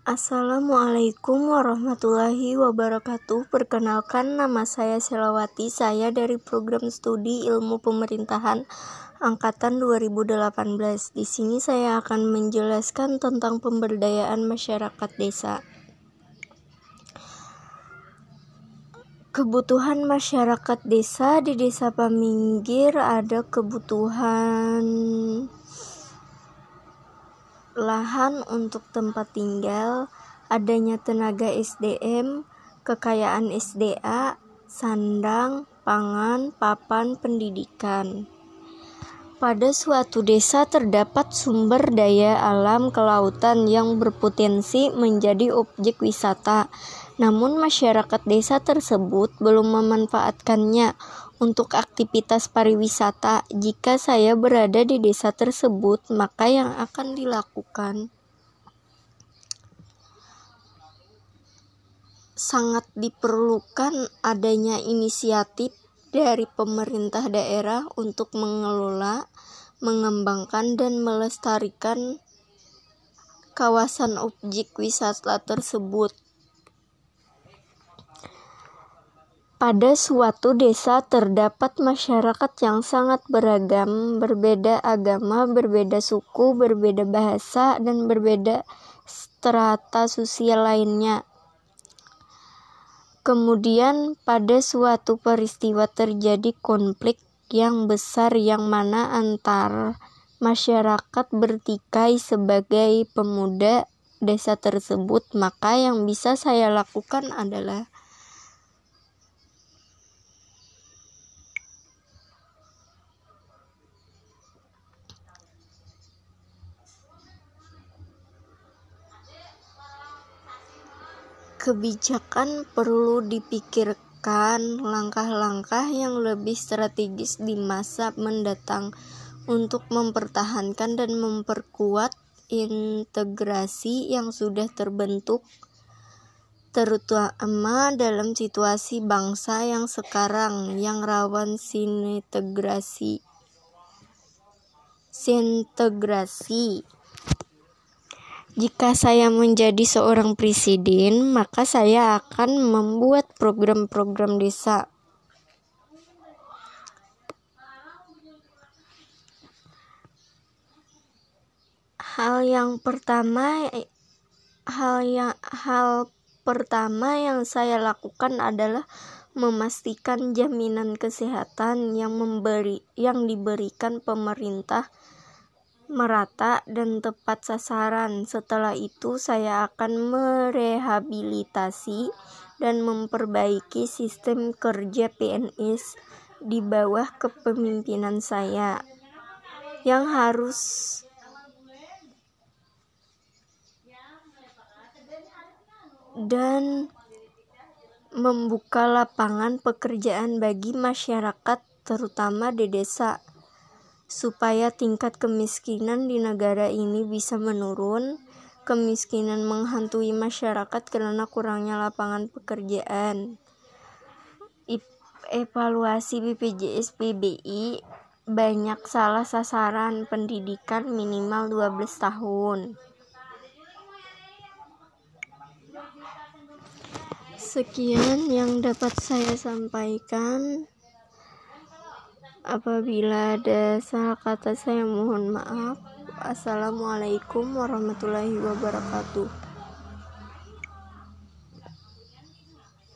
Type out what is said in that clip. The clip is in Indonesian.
Assalamualaikum warahmatullahi wabarakatuh. Perkenalkan nama saya Selawati. Saya dari program studi Ilmu Pemerintahan angkatan 2018. Di sini saya akan menjelaskan tentang pemberdayaan masyarakat desa. Kebutuhan masyarakat desa di desa Paminggir ada kebutuhan lahan untuk tempat tinggal, adanya tenaga SDM, kekayaan SDA, sandang, pangan, papan pendidikan. Pada suatu desa terdapat sumber daya alam kelautan yang berpotensi menjadi objek wisata. Namun masyarakat desa tersebut belum memanfaatkannya untuk aktivitas pariwisata. Jika saya berada di desa tersebut, maka yang akan dilakukan sangat diperlukan adanya inisiatif dari pemerintah daerah untuk mengelola, mengembangkan, dan melestarikan kawasan objek wisata tersebut. Pada suatu desa terdapat masyarakat yang sangat beragam, berbeda agama, berbeda suku, berbeda bahasa, dan berbeda strata sosial lainnya. Kemudian pada suatu peristiwa terjadi konflik yang besar yang mana antar masyarakat bertikai sebagai pemuda desa tersebut, maka yang bisa saya lakukan adalah kebijakan perlu dipikirkan langkah-langkah yang lebih strategis di masa mendatang untuk mempertahankan dan memperkuat integrasi yang sudah terbentuk terutama dalam situasi bangsa yang sekarang yang rawan sintegrasi sintegrasi jika saya menjadi seorang presiden, maka saya akan membuat program-program desa. Hal yang pertama hal yang hal pertama yang saya lakukan adalah memastikan jaminan kesehatan yang memberi yang diberikan pemerintah merata dan tepat sasaran. Setelah itu, saya akan merehabilitasi dan memperbaiki sistem kerja PNS di bawah kepemimpinan saya yang harus dan membuka lapangan pekerjaan bagi masyarakat terutama di desa supaya tingkat kemiskinan di negara ini bisa menurun. Kemiskinan menghantui masyarakat karena kurangnya lapangan pekerjaan. Evaluasi BPJS PBI banyak salah sasaran pendidikan minimal 12 tahun. Sekian yang dapat saya sampaikan. Apabila ada salah kata saya mohon maaf. Assalamualaikum warahmatullahi wabarakatuh.